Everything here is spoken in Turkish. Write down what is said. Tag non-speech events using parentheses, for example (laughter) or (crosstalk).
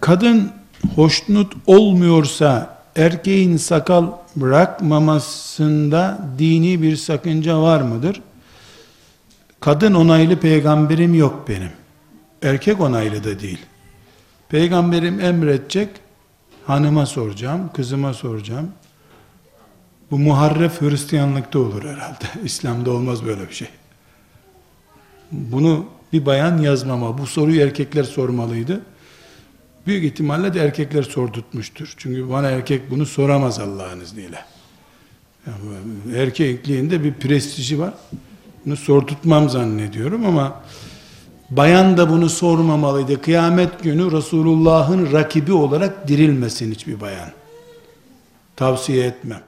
kadın hoşnut olmuyorsa erkeğin sakal bırakmamasında dini bir sakınca var mıdır? Kadın onaylı peygamberim yok benim. Erkek onaylı da değil. Peygamberim emredecek, hanıma soracağım, kızıma soracağım. Bu muharref Hristiyanlıkta olur herhalde. (laughs) İslam'da olmaz böyle bir şey. Bunu bir bayan yazmama. Bu soruyu erkekler sormalıydı. Büyük ihtimalle de erkekler sordurtmuştur. Çünkü bana erkek bunu soramaz Allah'ın izniyle. Yani erkekliğinde bir prestiji var. Bunu sordurtmam zannediyorum ama bayan da bunu sormamalıydı. Kıyamet günü Resulullah'ın rakibi olarak dirilmesin hiçbir bayan. Tavsiye etmem.